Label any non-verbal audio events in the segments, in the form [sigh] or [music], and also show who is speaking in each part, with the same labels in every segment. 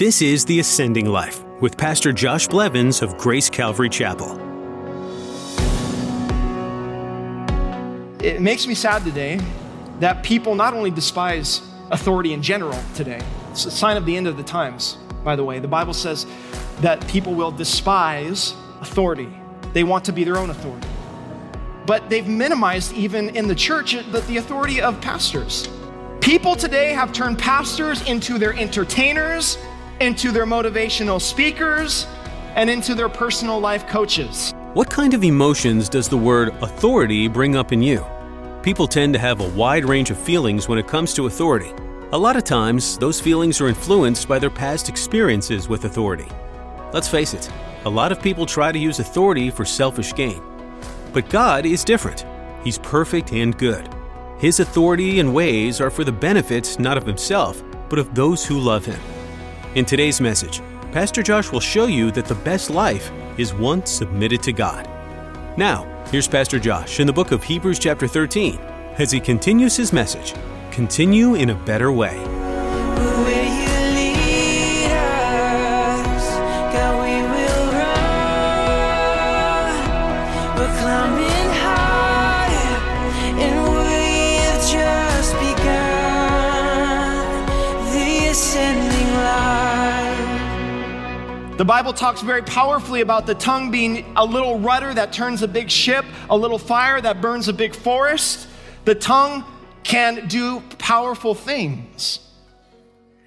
Speaker 1: This is The Ascending Life with Pastor Josh Blevins of Grace Calvary Chapel.
Speaker 2: It makes me sad today that people not only despise authority in general today, it's a sign of the end of the times, by the way. The Bible says that people will despise authority, they want to be their own authority. But they've minimized, even in the church, uh, the, the authority of pastors. People today have turned pastors into their entertainers, into their motivational speakers, and into their personal life coaches.
Speaker 1: What kind of emotions does the word authority bring up in you? People tend to have a wide range of feelings when it comes to authority. A lot of times, those feelings are influenced by their past experiences with authority. Let's face it, a lot of people try to use authority for selfish gain. But God is different. He's perfect and good. His authority and ways are for the benefit not of himself, but of those who love him. In today's message, Pastor Josh will show you that the best life is one submitted to God. Now, here's Pastor Josh in the book of Hebrews, chapter 13, as he continues his message Continue in a Better Way.
Speaker 2: The Bible talks very powerfully about the tongue being a little rudder that turns a big ship, a little fire that burns a big forest. The tongue can do powerful things.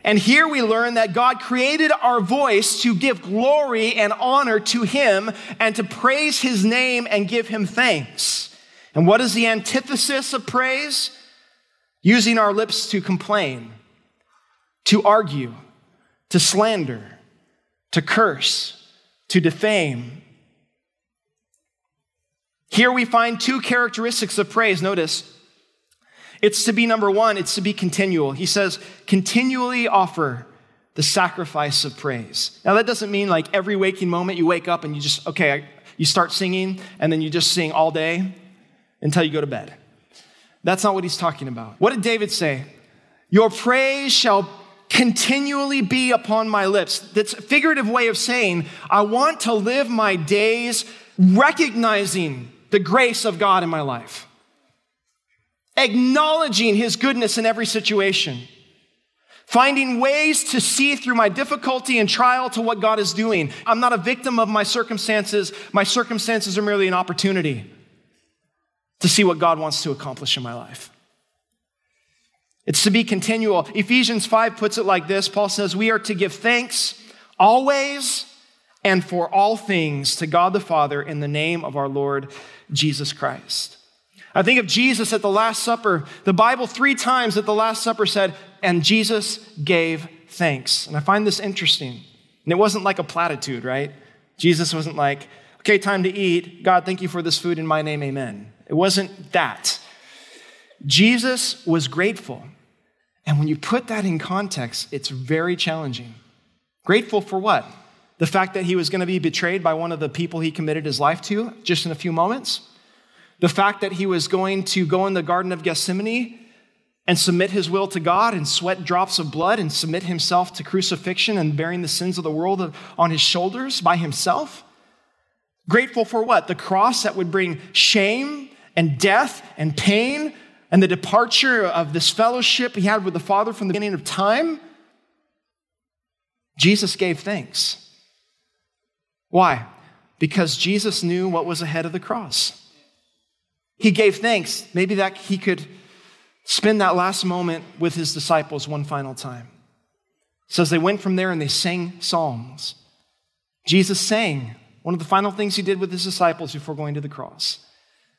Speaker 2: And here we learn that God created our voice to give glory and honor to Him and to praise His name and give Him thanks. And what is the antithesis of praise? Using our lips to complain, to argue, to slander to curse, to defame. Here we find two characteristics of praise. Notice, it's to be number one, it's to be continual. He says, continually offer the sacrifice of praise. Now, that doesn't mean like every waking moment you wake up and you just, okay, you start singing and then you just sing all day until you go to bed. That's not what he's talking about. What did David say? Your praise shall continually be upon my lips. That's a figurative way of saying, I want to live my days recognizing the grace of God in my life, acknowledging His goodness in every situation, finding ways to see through my difficulty and trial to what God is doing. I'm not a victim of my circumstances, my circumstances are merely an opportunity to see what God wants to accomplish in my life. It's to be continual. Ephesians 5 puts it like this Paul says, We are to give thanks always and for all things to God the Father in the name of our Lord Jesus Christ. I think of Jesus at the Last Supper. The Bible, three times at the Last Supper, said, And Jesus gave thanks. And I find this interesting. And it wasn't like a platitude, right? Jesus wasn't like, Okay, time to eat. God, thank you for this food in my name, amen. It wasn't that. Jesus was grateful. And when you put that in context, it's very challenging. Grateful for what? The fact that he was going to be betrayed by one of the people he committed his life to just in a few moments? The fact that he was going to go in the Garden of Gethsemane and submit his will to God and sweat drops of blood and submit himself to crucifixion and bearing the sins of the world on his shoulders by himself? Grateful for what? The cross that would bring shame and death and pain and the departure of this fellowship he had with the Father from the beginning of time, Jesus gave thanks. Why? Because Jesus knew what was ahead of the cross. He gave thanks. Maybe that he could spend that last moment with his disciples one final time. It says they went from there and they sang psalms. Jesus sang. One of the final things he did with his disciples before going to the cross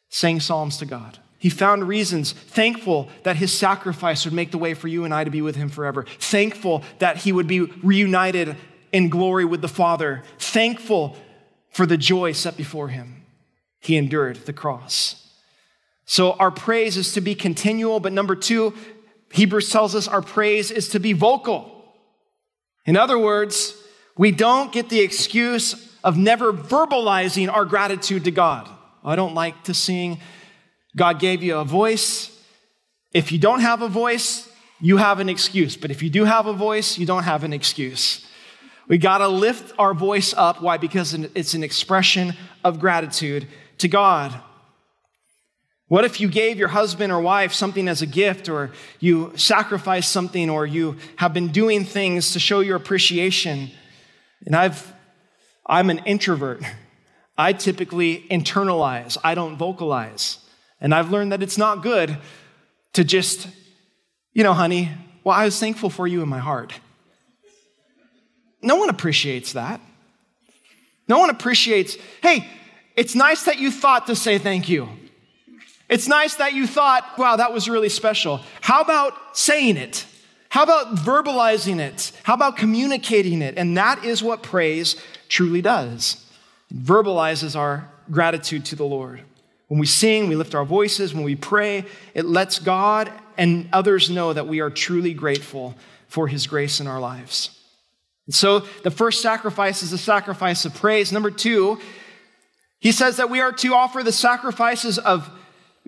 Speaker 2: sang psalms to God. He found reasons, thankful that his sacrifice would make the way for you and I to be with him forever. Thankful that he would be reunited in glory with the Father. Thankful for the joy set before him. He endured the cross. So our praise is to be continual, but number two, Hebrews tells us our praise is to be vocal. In other words, we don't get the excuse of never verbalizing our gratitude to God. I don't like to sing God gave you a voice. If you don't have a voice, you have an excuse. But if you do have a voice, you don't have an excuse. We got to lift our voice up. Why? Because it's an expression of gratitude to God. What if you gave your husband or wife something as a gift, or you sacrificed something, or you have been doing things to show your appreciation? And I've, I'm an introvert. [laughs] I typically internalize, I don't vocalize. And I've learned that it's not good to just, you know, honey, well, I was thankful for you in my heart. No one appreciates that. No one appreciates, hey, it's nice that you thought to say thank you. It's nice that you thought, wow, that was really special. How about saying it? How about verbalizing it? How about communicating it? And that is what praise truly does. It verbalizes our gratitude to the Lord. When we sing, we lift our voices. When we pray, it lets God and others know that we are truly grateful for His grace in our lives. And so the first sacrifice is a sacrifice of praise. Number two, he says that we are to offer the sacrifices of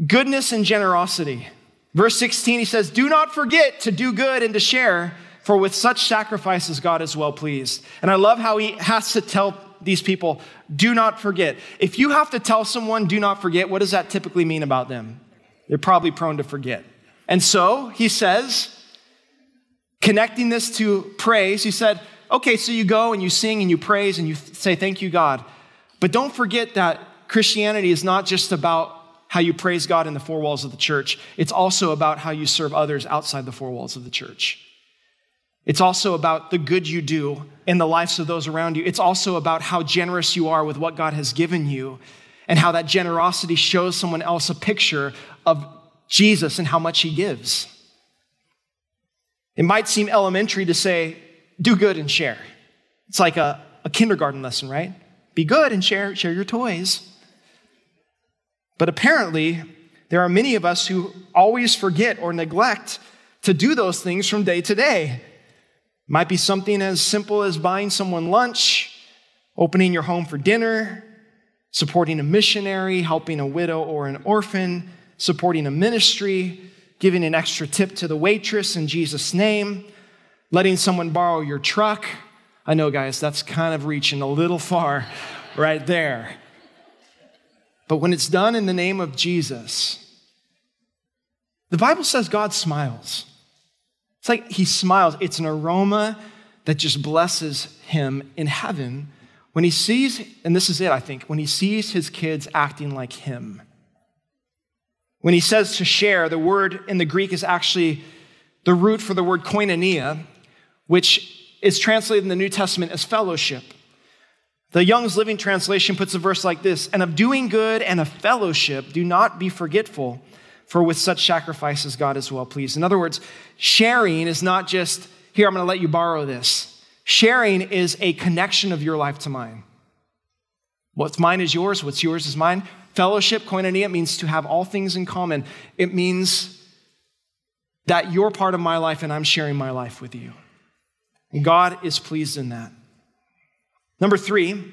Speaker 2: goodness and generosity. Verse 16, he says, Do not forget to do good and to share, for with such sacrifices God is well pleased. And I love how he has to tell these people, Do not forget. If you have to tell someone, do not forget, what does that typically mean about them? They're probably prone to forget. And so he says, connecting this to praise, he said, Okay, so you go and you sing and you praise and you say, Thank you, God. But don't forget that Christianity is not just about how you praise God in the four walls of the church, it's also about how you serve others outside the four walls of the church. It's also about the good you do in the lives of those around you. It's also about how generous you are with what God has given you and how that generosity shows someone else a picture of Jesus and how much he gives. It might seem elementary to say, do good and share. It's like a, a kindergarten lesson, right? Be good and share, share your toys. But apparently, there are many of us who always forget or neglect to do those things from day to day. Might be something as simple as buying someone lunch, opening your home for dinner, supporting a missionary, helping a widow or an orphan, supporting a ministry, giving an extra tip to the waitress in Jesus' name, letting someone borrow your truck. I know, guys, that's kind of reaching a little far [laughs] right there. But when it's done in the name of Jesus, the Bible says God smiles. It's like he smiles. It's an aroma that just blesses him in heaven when he sees, and this is it, I think, when he sees his kids acting like him. When he says to share, the word in the Greek is actually the root for the word koinonia, which is translated in the New Testament as fellowship. The Young's Living Translation puts a verse like this And of doing good and of fellowship, do not be forgetful, for with such sacrifices God is well pleased. In other words, sharing is not just, here, I'm going to let you borrow this. Sharing is a connection of your life to mine. What's mine is yours, what's yours is mine. Fellowship, koinonia, means to have all things in common. It means that you're part of my life and I'm sharing my life with you. And God is pleased in that. Number three,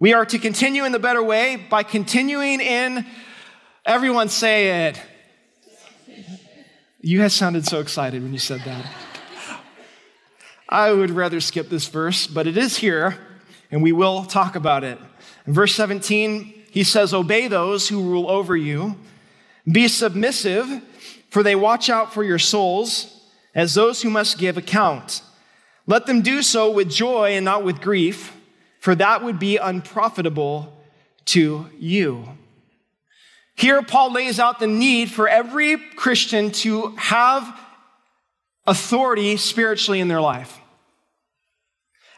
Speaker 2: we are to continue in the better way by continuing in, everyone say it. You guys sounded so excited when you said that. I would rather skip this verse, but it is here, and we will talk about it. In verse 17, he says, Obey those who rule over you, be submissive, for they watch out for your souls as those who must give account. Let them do so with joy and not with grief, for that would be unprofitable to you. Here, Paul lays out the need for every Christian to have authority spiritually in their life.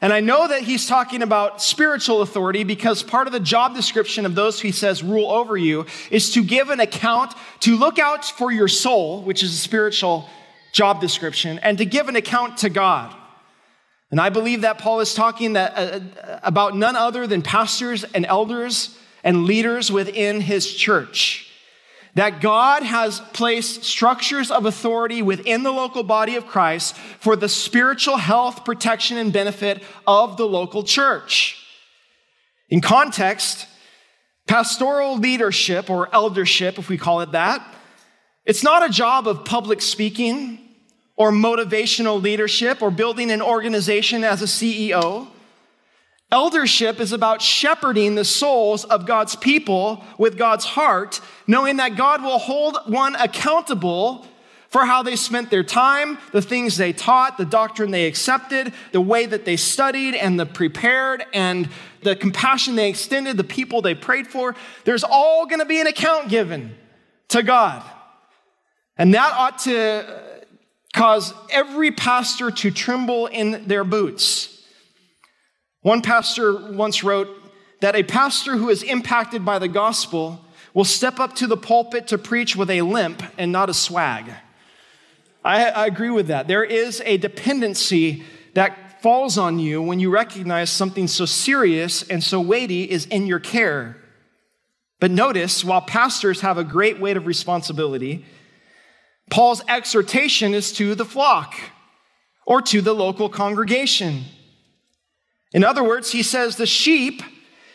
Speaker 2: And I know that he's talking about spiritual authority because part of the job description of those who he says rule over you is to give an account, to look out for your soul, which is a spiritual job description, and to give an account to God. And I believe that Paul is talking that, uh, uh, about none other than pastors and elders and leaders within his church. That God has placed structures of authority within the local body of Christ for the spiritual health, protection, and benefit of the local church. In context, pastoral leadership or eldership, if we call it that, it's not a job of public speaking or motivational leadership or building an organization as a CEO. Eldership is about shepherding the souls of God's people with God's heart, knowing that God will hold one accountable for how they spent their time, the things they taught, the doctrine they accepted, the way that they studied and the prepared, and the compassion they extended, the people they prayed for. There's all going to be an account given to God. And that ought to cause every pastor to tremble in their boots. One pastor once wrote that a pastor who is impacted by the gospel will step up to the pulpit to preach with a limp and not a swag. I, I, agree with that. There is a dependency that falls on you when you recognize something so serious and so weighty is in your care. But notice, while pastors have a great weight of responsibility, Paul's exhortation is to the flock or to the local congregation. In other words, he says the sheep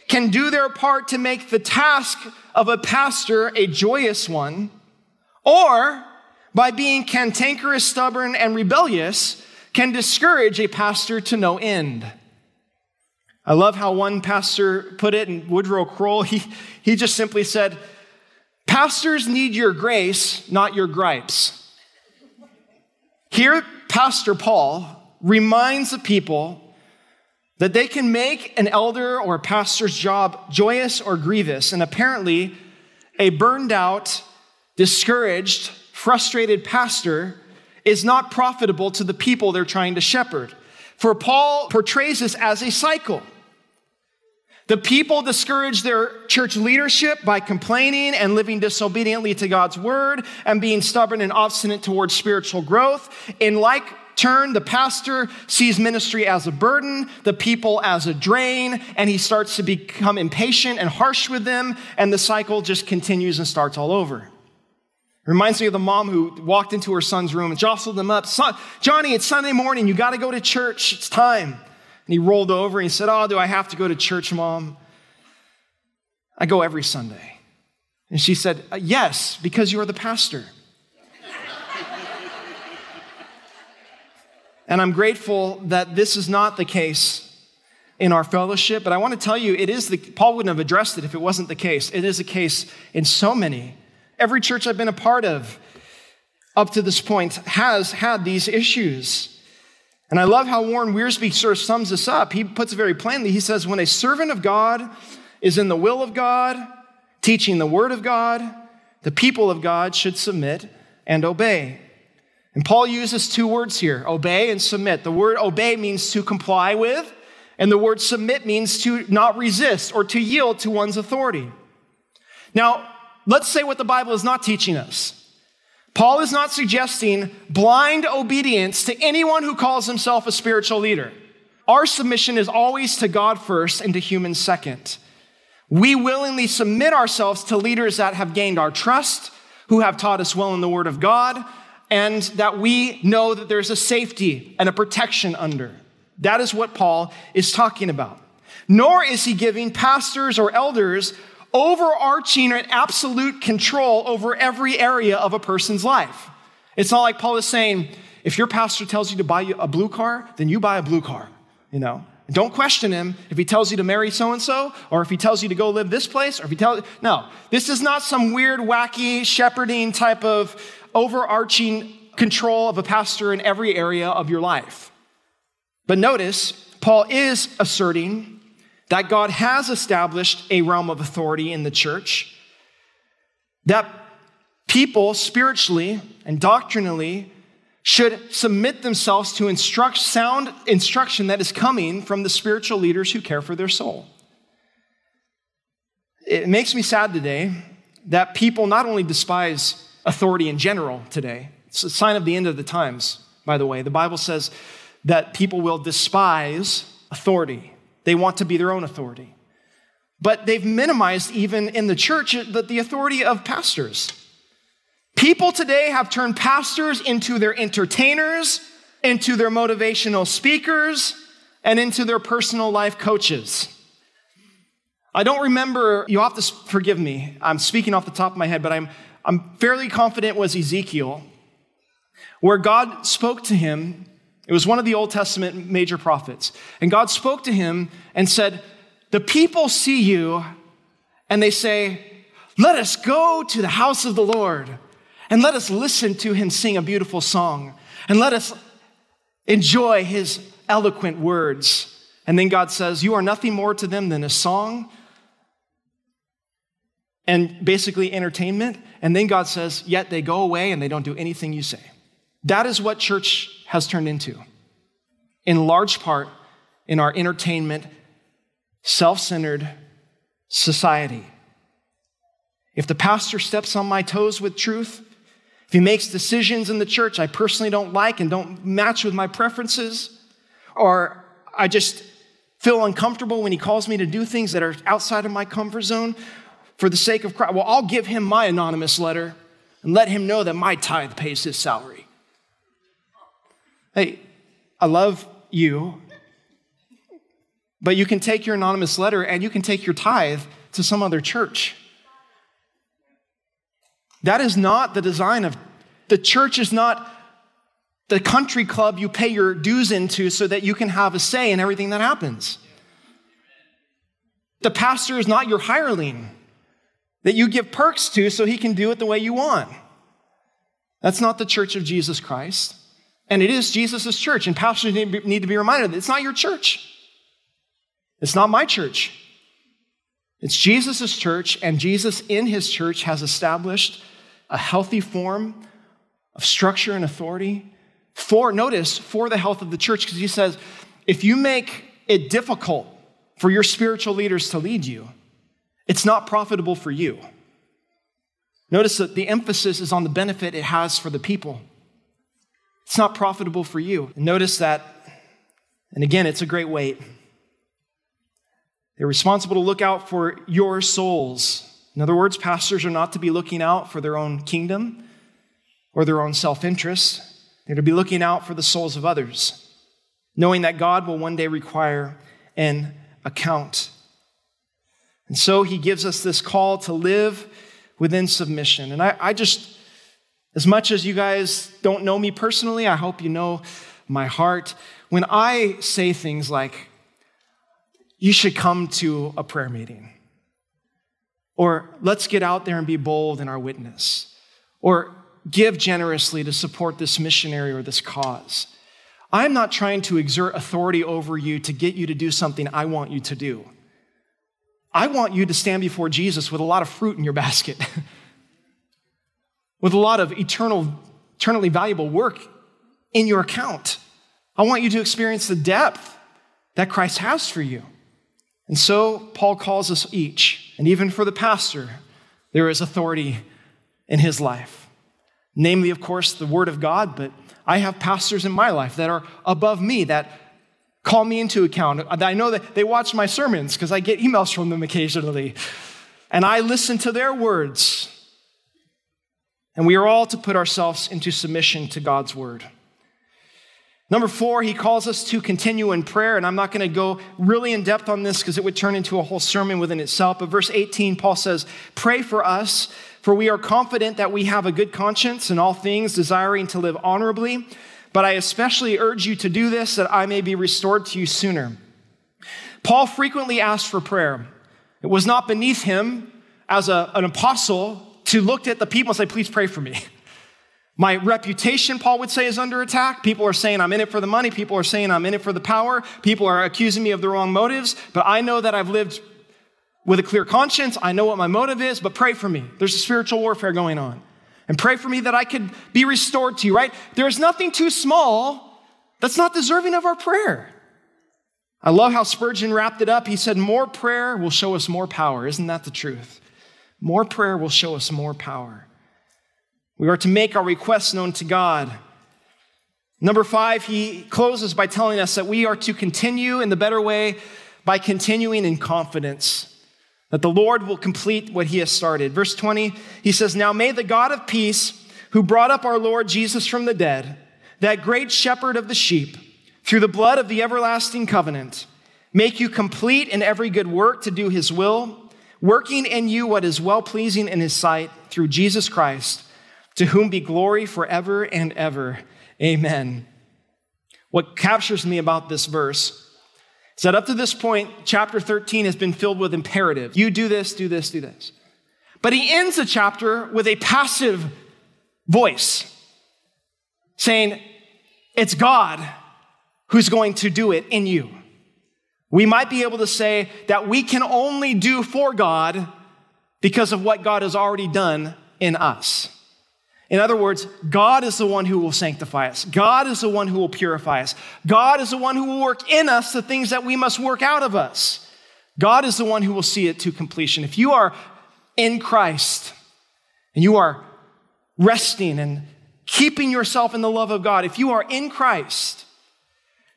Speaker 2: can do their part to make the task of a pastor a joyous one, or by being cantankerous, stubborn, and rebellious, can discourage a pastor to no end. I love how one pastor put it, in Woodrow Kroll, [laughs] he, he just simply said, Pastors need your grace, not your gripes. Here, Pastor Paul reminds the people that they can make an elder or pastor's job joyous or grievous. And apparently, a burned out, discouraged, frustrated pastor is not profitable to the people they're trying to shepherd. For Paul portrays this as a cycle. The people discourage their church leadership by complaining and living disobediently to God's word and being stubborn and obstinate towards spiritual growth. In like turn, the pastor sees ministry as a burden, the people as a drain, and he starts to become impatient and harsh with them, and the cycle just continues and starts all over. Reminds me of the mom who walked into her son's room and jostled him up. Son, Johnny, it's Sunday morning. You got to go to church. It's time. And he rolled over and he said, Oh, do I have to go to church, mom? I go every Sunday. And she said, Yes, because you are the pastor. And I'm grateful that this is not the case in our fellowship, but I want to tell you, it is the, Paul wouldn't have addressed it if it wasn't the case. It is a case in so many. Every church I've been a part of up to this point has had these issues. And I love how Warren Wiersbe sort of sums this up. He puts it very plainly. He says, When a servant of God is in the will of God, teaching the word of God, the people of God should submit and obey. And Paul uses two words here obey and submit. The word obey means to comply with, and the word submit means to not resist or to yield to one's authority. Now, let's say what the Bible is not teaching us. Paul is not suggesting blind obedience to anyone who calls himself a spiritual leader. Our submission is always to God first and to humans second. We willingly submit ourselves to leaders that have gained our trust, who have taught us well in the Word of God, and that we know that there's a safety and a protection under. That is what Paul is talking about. Nor is he giving pastors or elders overarching and absolute control over every area of a person's life. It's not like Paul is saying, if your pastor tells you to buy a blue car, then you buy a blue car, you know? Don't question him if he tells you to marry so and so, or if he tells you to go live this place, or if he tells no. This is not some weird, wacky shepherding type of overarching control of a pastor in every area of your life. But notice, Paul is asserting that God has established a realm of authority in the church, that people spiritually and doctrinally should submit themselves to instruct sound instruction that is coming from the spiritual leaders who care for their soul. It makes me sad today that people not only despise authority in general today. It's a sign of the end of the times, by the way. The Bible says that people will despise authority, they want to be their own authority. But they've minimized, even in the church, the, the authority of pastors. People today have turned pastors into their entertainers, into their motivational speakers, and into their personal life coaches. I don't remember, you have to forgive me. I'm speaking off the top of my head, but I'm I'm fairly confident was Ezekiel where God spoke to him. It was one of the Old Testament major prophets. And God spoke to him and said, The people see you and they say, Let us go to the house of the Lord and let us listen to him sing a beautiful song and let us enjoy his eloquent words. And then God says, You are nothing more to them than a song and basically entertainment. And then God says, Yet they go away and they don't do anything you say. That is what church has turned into, in large part, in our entertainment, self centered society. If the pastor steps on my toes with truth, if he makes decisions in the church I personally don't like and don't match with my preferences, or I just feel uncomfortable when he calls me to do things that are outside of my comfort zone for the sake of Christ, well, I'll give him my anonymous letter and let him know that my tithe pays his salary. Hey, I love you, but you can take your anonymous letter and you can take your tithe to some other church. That is not the design of the church is not the country club you pay your dues into so that you can have a say in everything that happens. The pastor is not your hireling that you give perks to so he can do it the way you want. That's not the church of Jesus Christ. And it is Jesus' church. And pastors need to be reminded that it's not your church. It's not my church. It's Jesus' church, and Jesus in his church has established a healthy form of structure and authority for, notice, for the health of the church, because he says, if you make it difficult for your spiritual leaders to lead you, it's not profitable for you. Notice that the emphasis is on the benefit it has for the people. It's not profitable for you. Notice that, and again, it's a great weight. They're responsible to look out for your souls in other words, pastors are not to be looking out for their own kingdom or their own self interest. They're to be looking out for the souls of others, knowing that God will one day require an account. And so he gives us this call to live within submission. And I, I just, as much as you guys don't know me personally, I hope you know my heart. When I say things like, you should come to a prayer meeting, or let's get out there and be bold in our witness. Or give generously to support this missionary or this cause. I'm not trying to exert authority over you to get you to do something I want you to do. I want you to stand before Jesus with a lot of fruit in your basket, [laughs] with a lot of eternal, eternally valuable work in your account. I want you to experience the depth that Christ has for you. And so Paul calls us each, and even for the pastor, there is authority in his life. Namely, of course, the Word of God, but I have pastors in my life that are above me that call me into account. I know that they watch my sermons because I get emails from them occasionally, and I listen to their words. And we are all to put ourselves into submission to God's Word. Number four, he calls us to continue in prayer. And I'm not going to go really in depth on this because it would turn into a whole sermon within itself. But verse 18, Paul says, Pray for us, for we are confident that we have a good conscience in all things, desiring to live honorably. But I especially urge you to do this that I may be restored to you sooner. Paul frequently asked for prayer. It was not beneath him as a, an apostle to look at the people and say, Please pray for me. [laughs] My reputation, Paul would say, is under attack. People are saying I'm in it for the money. People are saying I'm in it for the power. People are accusing me of the wrong motives. But I know that I've lived with a clear conscience. I know what my motive is, but pray for me. There's a spiritual warfare going on. And pray for me that I could be restored to you, right? There's nothing too small that's not deserving of our prayer. I love how Spurgeon wrapped it up. He said, More prayer will show us more power. Isn't that the truth? More prayer will show us more power. We are to make our requests known to God. Number five, he closes by telling us that we are to continue in the better way by continuing in confidence that the Lord will complete what he has started. Verse 20, he says, Now may the God of peace, who brought up our Lord Jesus from the dead, that great shepherd of the sheep, through the blood of the everlasting covenant, make you complete in every good work to do his will, working in you what is well pleasing in his sight through Jesus Christ to whom be glory forever and ever. Amen. What captures me about this verse that up to this point, chapter 13 has been filled with imperatives. You do this, do this, do this. But he ends the chapter with a passive voice saying, It's God who's going to do it in you. We might be able to say that we can only do for God because of what God has already done in us. In other words, God is the one who will sanctify us. God is the one who will purify us. God is the one who will work in us the things that we must work out of us. God is the one who will see it to completion. If you are in Christ and you are resting and keeping yourself in the love of God, if you are in Christ,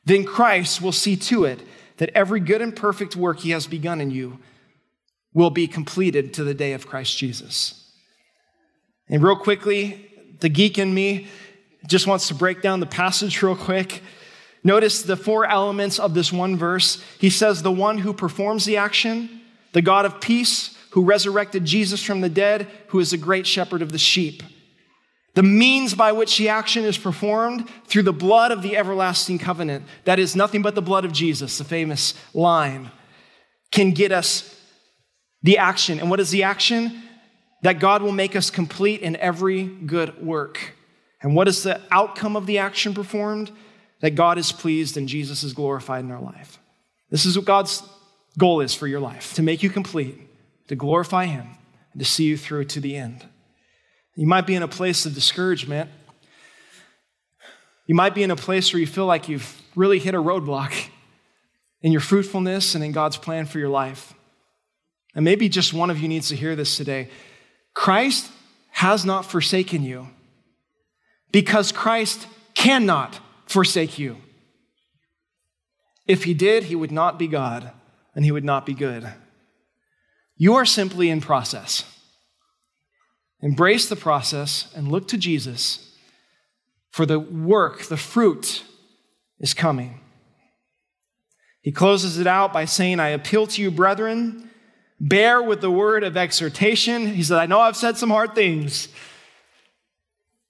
Speaker 2: then Christ will see to it that every good and perfect work he has begun in you will be completed to the day of Christ Jesus. And real quickly, the geek in me just wants to break down the passage real quick. Notice the four elements of this one verse. He says, The one who performs the action, the God of peace, who resurrected Jesus from the dead, who is the great shepherd of the sheep. The means by which the action is performed through the blood of the everlasting covenant, that is nothing but the blood of Jesus, the famous line, can get us the action. And what is the action? That God will make us complete in every good work. And what is the outcome of the action performed? That God is pleased and Jesus is glorified in our life. This is what God's goal is for your life to make you complete, to glorify Him, and to see you through to the end. You might be in a place of discouragement. You might be in a place where you feel like you've really hit a roadblock in your fruitfulness and in God's plan for your life. And maybe just one of you needs to hear this today. Christ has not forsaken you because Christ cannot forsake you. If he did, he would not be God and he would not be good. You are simply in process. Embrace the process and look to Jesus, for the work, the fruit is coming. He closes it out by saying, I appeal to you, brethren, bear with the word of exhortation. He said, I know I've said some hard things.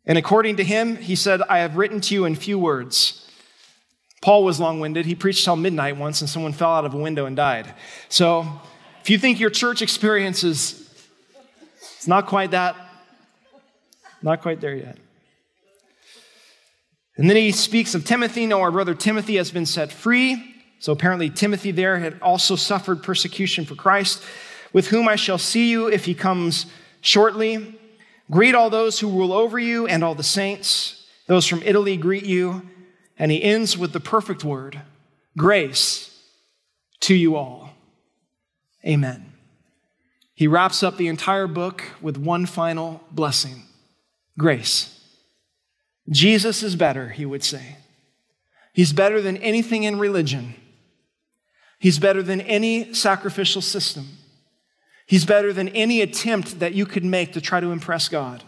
Speaker 2: And according to him, he said, I have written to you in few words. Paul was long winded. He preached till midnight once, and someone fell out of a window and died. So if you think your church experience is it's not quite that, not quite there yet. And then he speaks of Timothy. No, our brother Timothy has been set free. So apparently, Timothy there had also suffered persecution for Christ, with whom I shall see you if he comes shortly. Greet all those who rule over you and all the saints. Those from Italy greet you. And he ends with the perfect word grace to you all. Amen. He wraps up the entire book with one final blessing grace. Jesus is better, he would say. He's better than anything in religion. He's better than any sacrificial system. He's better than any attempt that you could make to try to impress God.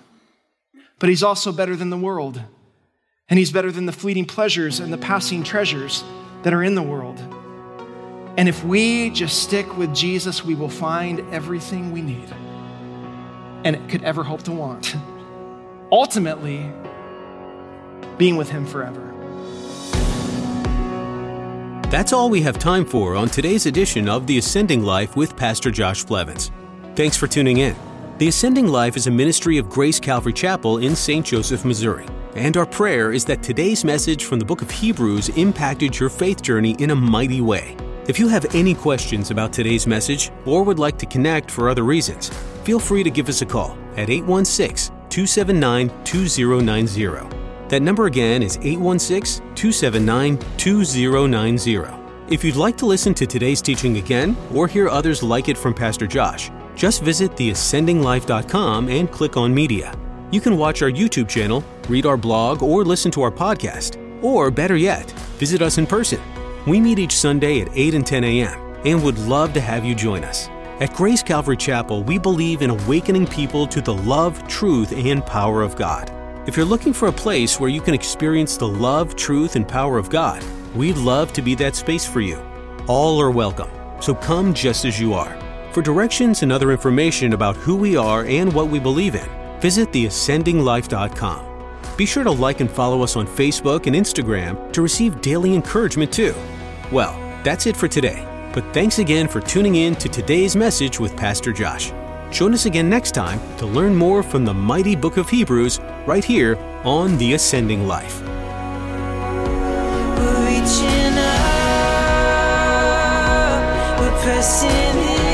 Speaker 2: But he's also better than the world. And he's better than the fleeting pleasures and the passing treasures that are in the world. And if we just stick with Jesus, we will find everything we need and could ever hope to want. [laughs] Ultimately, being with Him forever.
Speaker 1: That's all we have time for on today's edition of The Ascending Life with Pastor Josh Blevins. Thanks for tuning in. The Ascending Life is a ministry of Grace Calvary Chapel in St. Joseph, Missouri. And our prayer is that today's message from the book of Hebrews impacted your faith journey in a mighty way. If you have any questions about today's message or would like to connect for other reasons, feel free to give us a call at 816 279 2090. That number again is 816 279 2090. If you'd like to listen to today's teaching again or hear others like it from Pastor Josh, just visit theascendinglife.com and click on Media. You can watch our YouTube channel, read our blog, or listen to our podcast. Or better yet, visit us in person we meet each Sunday at 8 and 10 a.m. and would love to have you join us. At Grace Calvary Chapel, we believe in awakening people to the love, truth, and power of God. If you're looking for a place where you can experience the love, truth, and power of God, we'd love to be that space for you. All are welcome, so come just as you are. For directions and other information about who we are and what we believe in, visit theascendinglife.com. Be sure to like and follow us on Facebook and Instagram to receive daily encouragement too. Well, that's it for today. But thanks again for tuning in to today's message with Pastor Josh. Join us again next time to learn more from the mighty book of Hebrews right here on The Ascending Life.
Speaker 3: We're reaching up, we're pressing